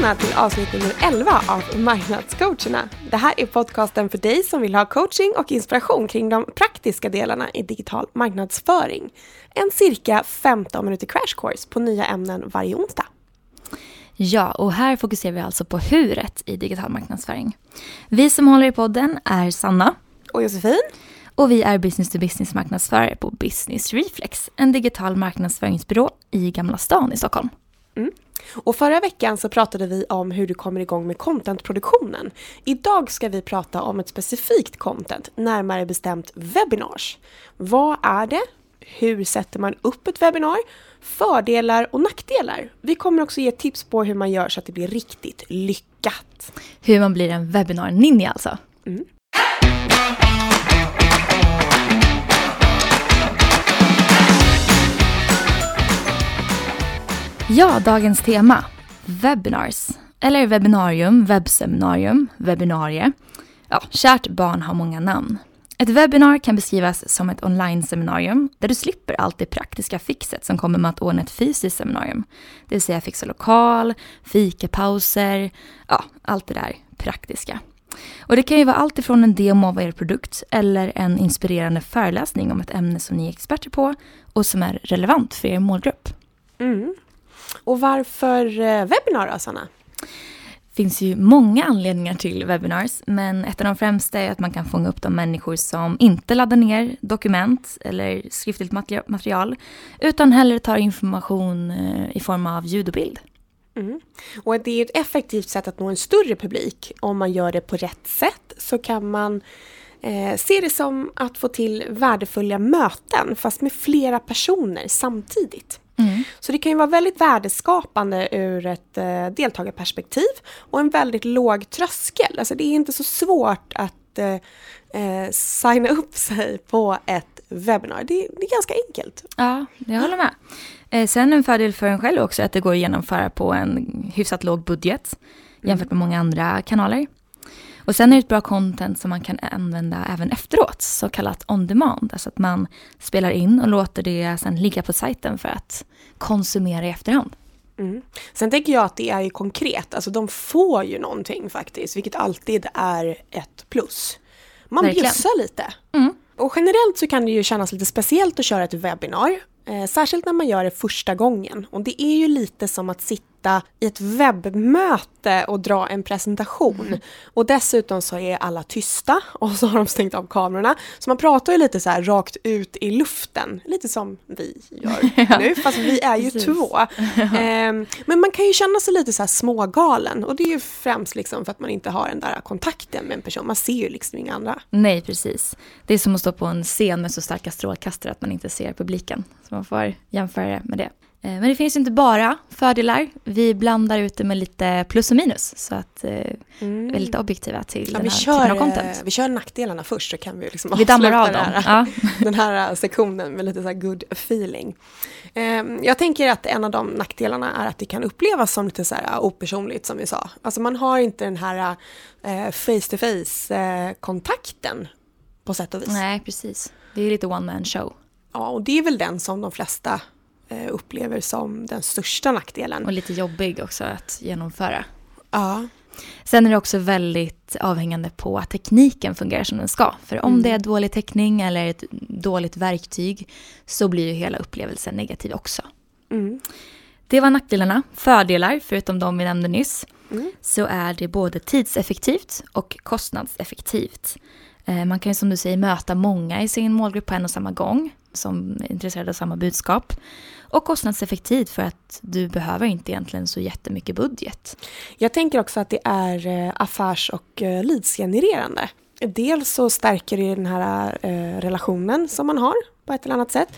välkomna till avsnitt nummer 11 av Marknadscoacherna. Det här är podcasten för dig som vill ha coaching och inspiration kring de praktiska delarna i digital marknadsföring. En cirka 15 minuter crash course på nya ämnen varje onsdag. Ja, och här fokuserar vi alltså på huret i digital marknadsföring. Vi som håller i podden är Sanna. Och Josefin. Och vi är business to business marknadsförare på Business Reflex, en digital marknadsföringsbyrå i Gamla stan i Stockholm. Mm. Och förra veckan så pratade vi om hur du kommer igång med contentproduktionen. Idag ska vi prata om ett specifikt content, närmare bestämt webinars. Vad är det? Hur sätter man upp ett webbinar? Fördelar och nackdelar. Vi kommer också ge tips på hur man gör så att det blir riktigt lyckat. Hur man blir en webbinar-ninja alltså. Mm. Ja, dagens tema. Webinars. Eller webbinarium, webbseminarium, webbinarie. Ja, kärt barn har många namn. Ett webbinar kan beskrivas som ett online-seminarium där du slipper allt det praktiska fixet som kommer med att ordna ett fysiskt seminarium. Det vill säga fixa lokal, fikapauser, ja, allt det där praktiska. Och det kan ju vara allt ifrån en demo av er produkt eller en inspirerande föreläsning om ett ämne som ni är experter på och som är relevant för er målgrupp. Mm. Och varför eh, webbinar då, Sanna? Det finns ju många anledningar till webinars, men ett av de främsta är att man kan fånga upp de människor som inte laddar ner dokument eller skriftligt material, utan hellre tar information eh, i form av ljud och bild. Mm. Och det är ett effektivt sätt att nå en större publik. Om man gör det på rätt sätt så kan man eh, se det som att få till värdefulla möten fast med flera personer samtidigt. Mm. Så det kan ju vara väldigt värdeskapande ur ett eh, deltagarperspektiv och en väldigt låg tröskel. Alltså det är inte så svårt att eh, eh, signa upp sig på ett webbinar. Det, det är ganska enkelt. Ja, jag håller med. Eh, sen en fördel för en själv också att det går att genomföra på en hyfsat låg budget jämfört med många andra kanaler. Och sen är det ett bra content som man kan använda även efteråt, så kallat on demand. Alltså att man spelar in och låter det sen ligga på sajten för att konsumera i efterhand. Mm. Sen tänker jag att det är ju konkret, alltså de får ju någonting faktiskt, vilket alltid är ett plus. Man Verkligen. bjussar lite. Mm. Och generellt så kan det ju kännas lite speciellt att köra ett webbinar. Eh, särskilt när man gör det första gången. Och det är ju lite som att sitta i ett webbmöte och dra en presentation. Mm. Och dessutom så är alla tysta och så har de stängt av kamerorna. Så man pratar ju lite så här rakt ut i luften. Lite som vi gör ja. nu, fast vi är ju två. eh, men man kan ju känna sig lite så här smågalen. Och det är ju främst liksom för att man inte har den där kontakten med en person. Man ser ju liksom inga andra. Nej, precis. Det är som att stå på en scen med så starka strålkastare att man inte ser publiken. Så man får jämföra det med det. Eh, men det finns inte bara fördelar. Vi blandar ut det med lite plus och minus. Så att mm. vi är lite objektiva till ja, den här kör, typen av content. Eh, vi kör nackdelarna först så kan vi liksom vi dammar av dem. Den, här, ja. den här sektionen med lite så good feeling. Ehm, jag tänker att en av de nackdelarna är att det kan upplevas som lite så här opersonligt som vi sa. Alltså man har inte den här face to face kontakten på sätt och vis. Nej, precis. Det är lite one man show. Ja, och det är väl den som de flesta upplever som den största nackdelen. Och lite jobbig också att genomföra. Ja. Sen är det också väldigt avhängande på att tekniken fungerar som den ska. För om mm. det är dålig täckning eller ett dåligt verktyg så blir ju hela upplevelsen negativ också. Mm. Det var nackdelarna. Fördelar, förutom de vi nämnde nyss, mm. så är det både tidseffektivt och kostnadseffektivt. Eh, man kan ju som du säger möta många i sin målgrupp på en och samma gång som är intresserade av samma budskap. Och kostnadseffektivt för att du behöver inte egentligen så jättemycket budget. Jag tänker också att det är eh, affärs och eh, leadsgenererande. Dels så stärker det den här relationen som man har på ett eller annat sätt.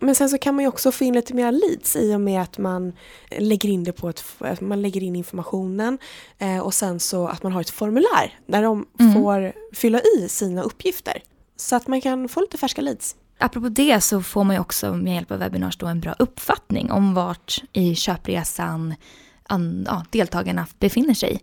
Men sen så kan man ju också få in lite mer leads i och med att man lägger in det på ett, man lägger in informationen eh, och sen så att man har ett formulär där de mm. får fylla i sina uppgifter. Så att man kan få lite färska leads. Apropå det så får man ju också med hjälp av webinars då en bra uppfattning om vart i köpresan an, ja, deltagarna befinner sig.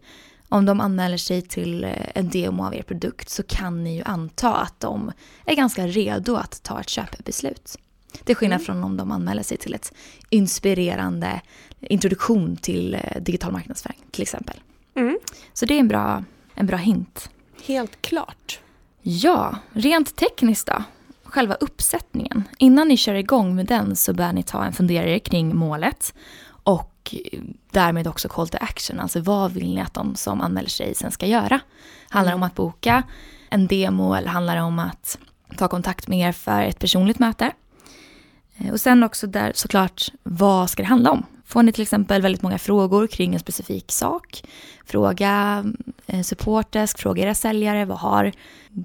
Om de anmäler sig till eh, en demo av er produkt så kan ni ju anta att de är ganska redo att ta ett köpebeslut. Till skillnad mm. från om de anmäler sig till ett inspirerande introduktion till eh, digital marknadsföring. till exempel. Mm. Så det är en bra, en bra hint. Helt klart. Ja, rent tekniskt då? Själva uppsättningen. Innan ni kör igång med den så bör ni ta en funderare kring målet och därmed också call to action. Alltså vad vill ni att de som anmäler sig sen ska göra? Handlar det om att boka en demo eller handlar det om att ta kontakt med er för ett personligt möte? Eh, och sen också där såklart, vad ska det handla om? Får ni till exempel väldigt många frågor kring en specifik sak? Fråga mm, eh, supportdesk, fråga era säljare, vad har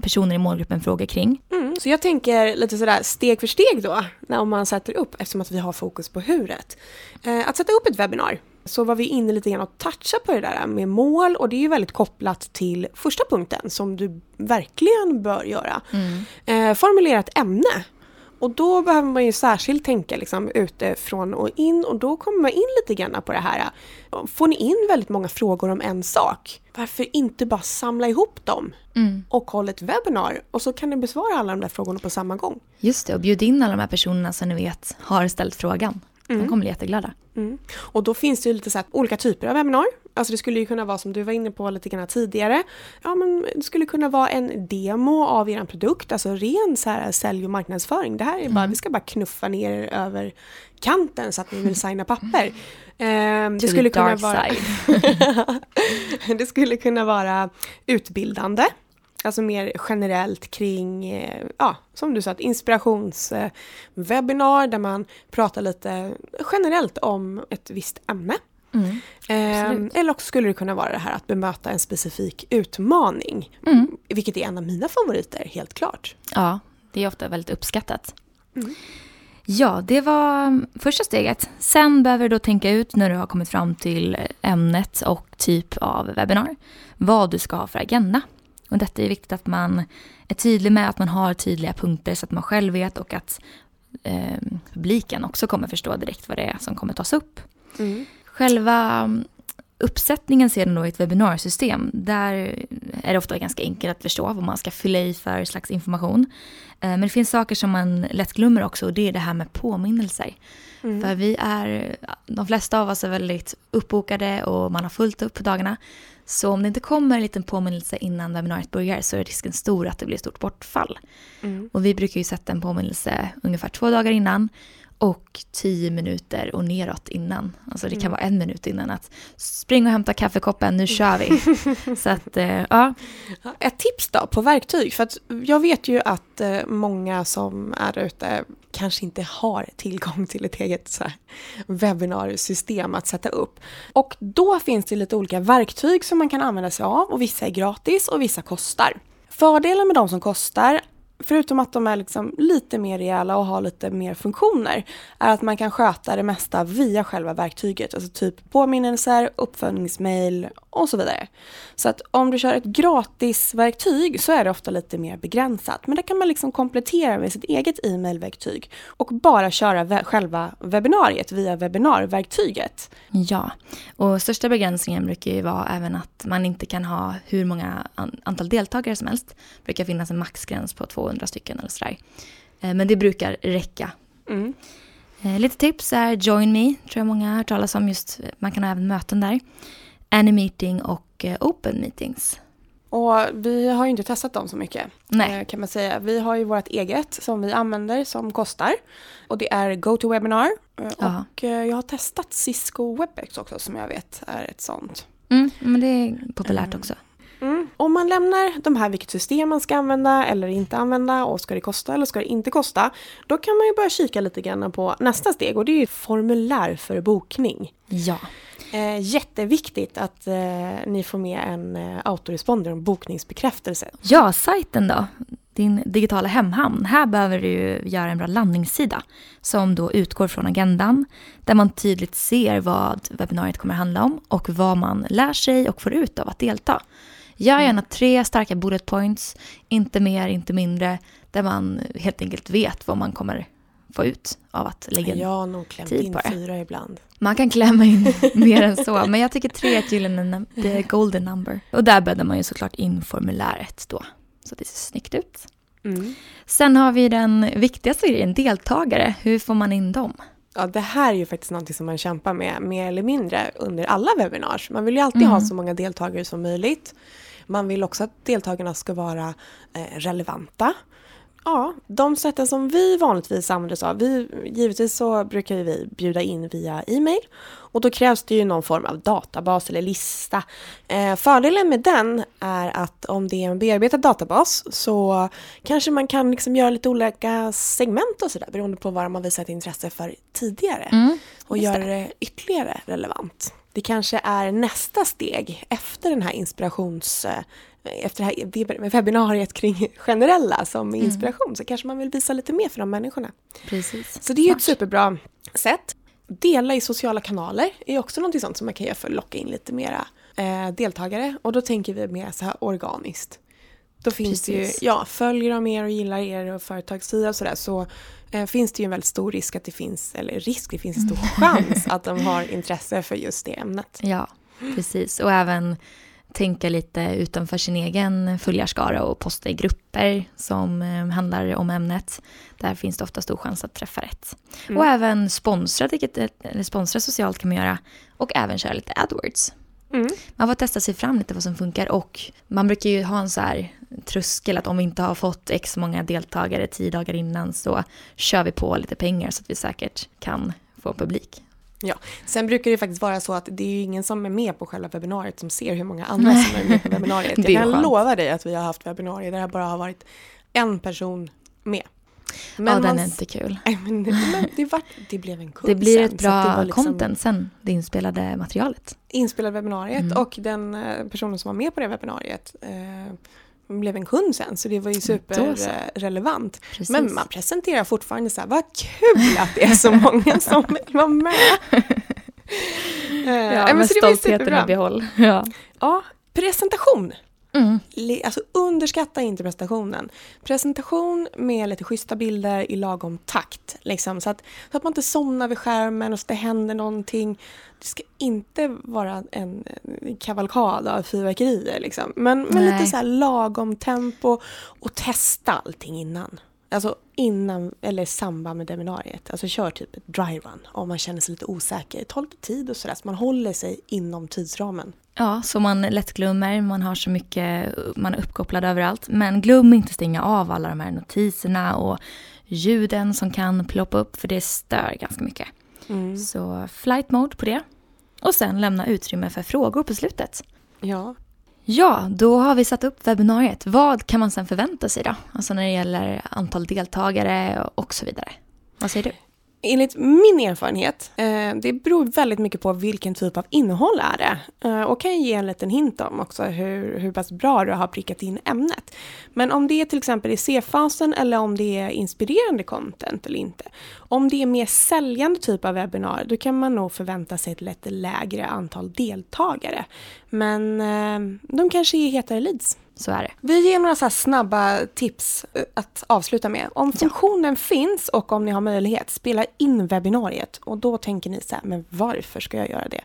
personer i målgruppen frågor kring? Mm, så jag tänker lite sådär steg för steg då, när man sätter upp, eftersom att vi har fokus på huret. Eh, att sätta upp ett webbinar, så var vi inne lite grann och touchade på det där med mål och det är ju väldigt kopplat till första punkten som du verkligen bör göra. Mm. Eh, formulera ett ämne. Och då behöver man ju särskilt tänka liksom utifrån och in och då kommer man in lite grann på det här. Får ni in väldigt många frågor om en sak, varför inte bara samla ihop dem mm. och hålla ett webbinar och så kan ni besvara alla de där frågorna på samma gång. Just det, och bjud in alla de här personerna som ni vet har ställt frågan. Mm. De kommer bli jätteglada. Mm. Och då finns det ju lite så här, olika typer av webbinar. Alltså det skulle ju kunna vara som du var inne på lite grann tidigare. Ja men det skulle kunna vara en demo av er produkt, alltså ren så här sälj och marknadsföring. Det här är bara, mm. vi ska bara knuffa ner er över kanten så att ni vill signa papper. Eh, det skulle kunna vara Det skulle kunna vara utbildande. Alltså mer generellt kring, eh, ja, som du sa, ett inspirationswebinar där man pratar lite generellt om ett visst ämne. Mm, eh, eller också skulle det kunna vara det här att bemöta en specifik utmaning. Mm. Vilket är en av mina favoriter, helt klart. Ja, det är ofta väldigt uppskattat. Mm. Ja, det var första steget. Sen behöver du då tänka ut när du har kommit fram till ämnet och typ av webbinar vad du ska ha för agenda. Och detta är viktigt att man är tydlig med att man har tydliga punkter så att man själv vet och att eh, publiken också kommer förstå direkt vad det är som kommer tas upp. Mm. Själva uppsättningen sedan då i ett webbinariesystem, där är det ofta ganska enkelt att förstå vad man ska fylla i för slags information. Eh, men det finns saker som man lätt glömmer också och det är det här med påminnelser. Mm. För vi är, de flesta av oss är väldigt uppbokade och man har fullt upp på dagarna. Så om det inte kommer en liten påminnelse innan webbinariet börjar så är risken stor att det blir ett stort bortfall. Mm. Och vi brukar ju sätta en påminnelse ungefär två dagar innan och tio minuter och neråt innan. Alltså det kan mm. vara en minut innan att spring och hämta kaffekoppen, nu kör vi. Så att, eh, ja. Ett tips då på verktyg, för att jag vet ju att eh, många som är ute kanske inte har tillgång till ett eget så webbinariesystem att sätta upp. Och då finns det lite olika verktyg som man kan använda sig av och vissa är gratis och vissa kostar. Fördelen med de som kostar förutom att de är liksom lite mer rejäla och har lite mer funktioner, är att man kan sköta det mesta via själva verktyget. Alltså typ påminnelser, uppföljningsmail och så vidare. Så att om du kör ett gratisverktyg så är det ofta lite mer begränsat. Men det kan man liksom komplettera med sitt eget e-mailverktyg och bara köra we själva webbinariet via webbinarverktyget. Ja, och största begränsningen brukar ju vara även att man inte kan ha hur många an antal deltagare som helst. Det brukar finnas en maxgräns på 200 stycken eller sådär. Eh, men det brukar räcka. Mm. Eh, lite tips är Join Me, tror jag många har hört talas om. Just, man kan ha även möten där. Anymeeting och eh, Open Meetings. Och vi har ju inte testat dem så mycket. Nej. Kan man säga. Vi har ju vårt eget som vi använder som kostar. Och det är GoToWebinar. Ja. Och jag har testat Cisco WebEx också som jag vet är ett sånt. Mm, men det är populärt också. Mm. Om man lämnar de här vilket system man ska använda eller inte använda och ska det kosta eller ska det inte kosta. Då kan man ju börja kika lite grann på nästa steg och det är ju formulär för bokning. Ja. Eh, jätteviktigt att eh, ni får med en eh, autoresponder om bokningsbekräftelse. Ja, sajten då? Din digitala hemhamn. Här behöver du göra en bra landningssida som då utgår från agendan där man tydligt ser vad webbinariet kommer handla om och vad man lär sig och får ut av att delta. Gör mm. gärna tre starka bullet points, inte mer, inte mindre, där man helt enkelt vet vad man kommer få ut av att lägga Jag har nog klämt in fyra ibland. Man kan klämma in mer än så, men jag tycker tre är gyllene, the golden number. Och där bäddar man ju såklart in formuläret då, så att det ser snyggt ut. Mm. Sen har vi den viktigaste grejen, deltagare. Hur får man in dem? Ja, det här är ju faktiskt någonting som man kämpar med mer eller mindre under alla webinars. Man vill ju alltid mm. ha så många deltagare som möjligt. Man vill också att deltagarna ska vara eh, relevanta. Ja, de sätten som vi vanligtvis använder oss av, vi, givetvis så brukar vi bjuda in via e-mail och då krävs det ju någon form av databas eller lista. Eh, fördelen med den är att om det är en bearbetad databas så kanske man kan liksom göra lite olika segment och sådär beroende på vad man visat intresse för tidigare mm, och göra det ytterligare relevant. Det kanske är nästa steg efter den här inspirations efter det här webbinariet kring generella som mm. inspiration mm. så kanske man vill visa lite mer för de människorna. Precis. Så det är ett superbra sätt. Dela i sociala kanaler är också något sånt som man kan göra för att locka in lite mera eh, deltagare och då tänker vi mer så här organiskt. Då finns Precis. det ju, ja, följer de er och gillar er och företagssida och sådär så eh, finns det ju en väldigt stor risk att det finns, eller risk, det finns en stor chans att de har intresse för just det ämnet. Ja, precis. Och även tänka lite utanför sin egen följarskara och posta i grupper som eh, handlar om ämnet. Där finns det ofta stor chans att träffa rätt. Mm. Och även sponsra, eller sponsra socialt kan man göra. Och även köra lite AdWords. Mm. Man får testa sig fram lite vad som funkar och man brukar ju ha en så här tröskel att om vi inte har fått x många deltagare tio dagar innan så kör vi på lite pengar så att vi säkert kan få publik. Ja, sen brukar det faktiskt vara så att det är ju ingen som är med på själva webbinariet som ser hur många andra som är med på webbinariet. Jag kan skönt. lova dig att vi har haft webbinarier där det bara har varit en person med. Men ja, den är inte kul. Nej, men, men det, var, det blev en kurs Det blir ett bra liksom, content sen, det inspelade materialet. Inspelade webbinariet mm. och den eh, personen som var med på det webbinariet eh, blev en kund sen så det var ju superrelevant. Men man presenterar fortfarande så här, vad kul att det är så många som vill vara med. ja, men med stoltheten i behåll. Ja. ja, presentation. Mm. Alltså underskatta inte presentationen. Presentation med lite schyssta bilder i lagom takt. Liksom, så, att, så att man inte somnar vid skärmen och så det händer någonting. Det ska inte vara en kavalkad av fyrverkerier. Liksom. Men, men lite så lagom tempo och testa allting innan. Alltså innan eller i samband med seminariet. Alltså kör typ ett dry run om man känner sig lite osäker. Ta lite tid och sådär så man håller sig inom tidsramen. Ja, så man lätt glömmer, man har så mycket, man är uppkopplad överallt. Men glöm inte stänga av alla de här notiserna och ljuden som kan ploppa upp för det stör ganska mycket. Mm. Så flight mode på det. Och sen lämna utrymme för frågor på slutet. Ja. Ja, då har vi satt upp webbinariet. Vad kan man sen förvänta sig då? Alltså när det gäller antal deltagare och så vidare. Vad säger du? Enligt min erfarenhet, eh, det beror väldigt mycket på vilken typ av innehåll är det. Eh, och kan ge en liten hint om också hur, hur pass bra du har prickat in ämnet. Men om det är till exempel i C-fasen eller om det är inspirerande content eller inte. Om det är mer säljande typ av webbinar, då kan man nog förvänta sig ett lite lägre antal deltagare. Men eh, de kanske är hetare leads. Så är det. Vi ger några så snabba tips eh, att avsluta med. Om funktionen ja. finns och om ni har möjlighet, spela in webbinariet. Och då tänker ni så här, men varför ska jag göra det?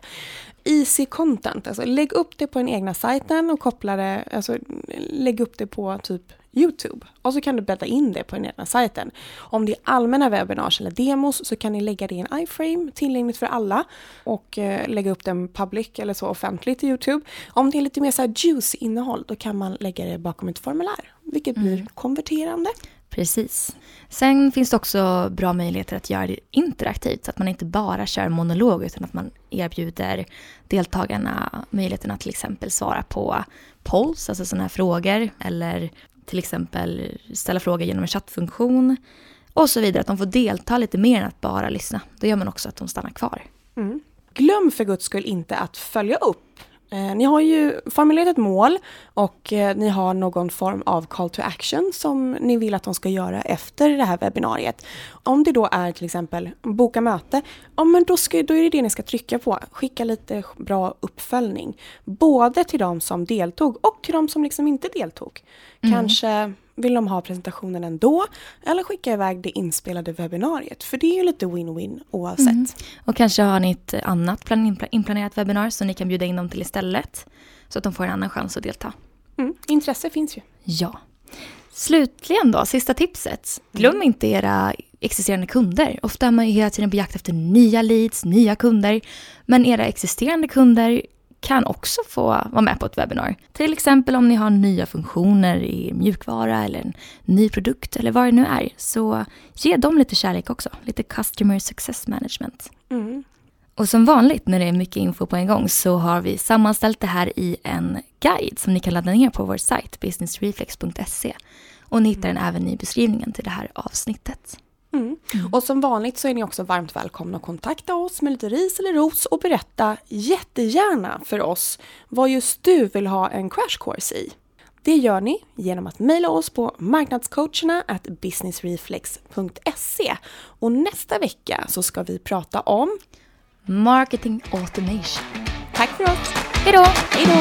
Easy content, alltså lägg upp det på den egna sajten och koppla det, alltså lägg upp det på typ Youtube. Och så kan du bädda in det på den egna sajten. Om det är allmänna webbinars eller demos så kan ni lägga det i en iframe tillgängligt för alla och eh, lägga upp den public eller så offentligt i Youtube. Om det är lite mer så här juicy innehåll då kan man lägga det bakom ett formulär vilket blir mm. konverterande. Precis. Sen finns det också bra möjligheter att göra det interaktivt så att man inte bara kör monolog utan att man erbjuder deltagarna möjligheten att till exempel svara på polls, alltså sådana här frågor eller till exempel ställa frågor genom en chattfunktion och så vidare. Att de får delta lite mer än att bara lyssna. Då gör man också att de stannar kvar. Mm. Glöm för guds skull inte att följa upp ni har ju formulerat ett mål och eh, ni har någon form av call to action som ni vill att de ska göra efter det här webbinariet. Om det då är till exempel boka möte, ja men då, ska, då är det det ni ska trycka på. Skicka lite bra uppföljning. Både till de som deltog och till de som liksom inte deltog. Mm. Kanske vill de ha presentationen ändå eller skicka iväg det inspelade webbinariet? För det är ju lite win-win oavsett. Mm. Och kanske har ni ett annat inplanerat webbinar som ni kan bjuda in dem till istället. Så att de får en annan chans att delta. Mm. Intresse finns ju. Ja. Slutligen då, sista tipset. Glöm inte era existerande kunder. Ofta är man ju hela tiden på jakt efter nya leads, nya kunder. Men era existerande kunder kan också få vara med på ett webbinar. Till exempel om ni har nya funktioner i mjukvara eller en ny produkt eller vad det nu är. Så ge dem lite kärlek också, lite customer success management. Mm. Och som vanligt när det är mycket info på en gång så har vi sammanställt det här i en guide som ni kan ladda ner på vår sajt businessreflex.se. Och ni hittar den även i beskrivningen till det här avsnittet. Mm. Mm. Och som vanligt så är ni också varmt välkomna att kontakta oss med lite ris eller ros och berätta jättegärna för oss vad just du vill ha en crash course i. Det gör ni genom att mejla oss på marknadscoacherna businessreflex.se och nästa vecka så ska vi prata om Marketing automation. Tack för oss! Hej då! Hej då!